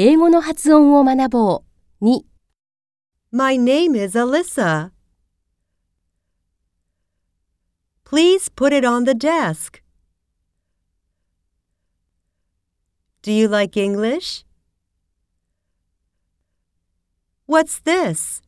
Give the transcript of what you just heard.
英語の発音を学ぼう。2、My name is Alyssa. Please put it on the desk. Do you like English? What's this?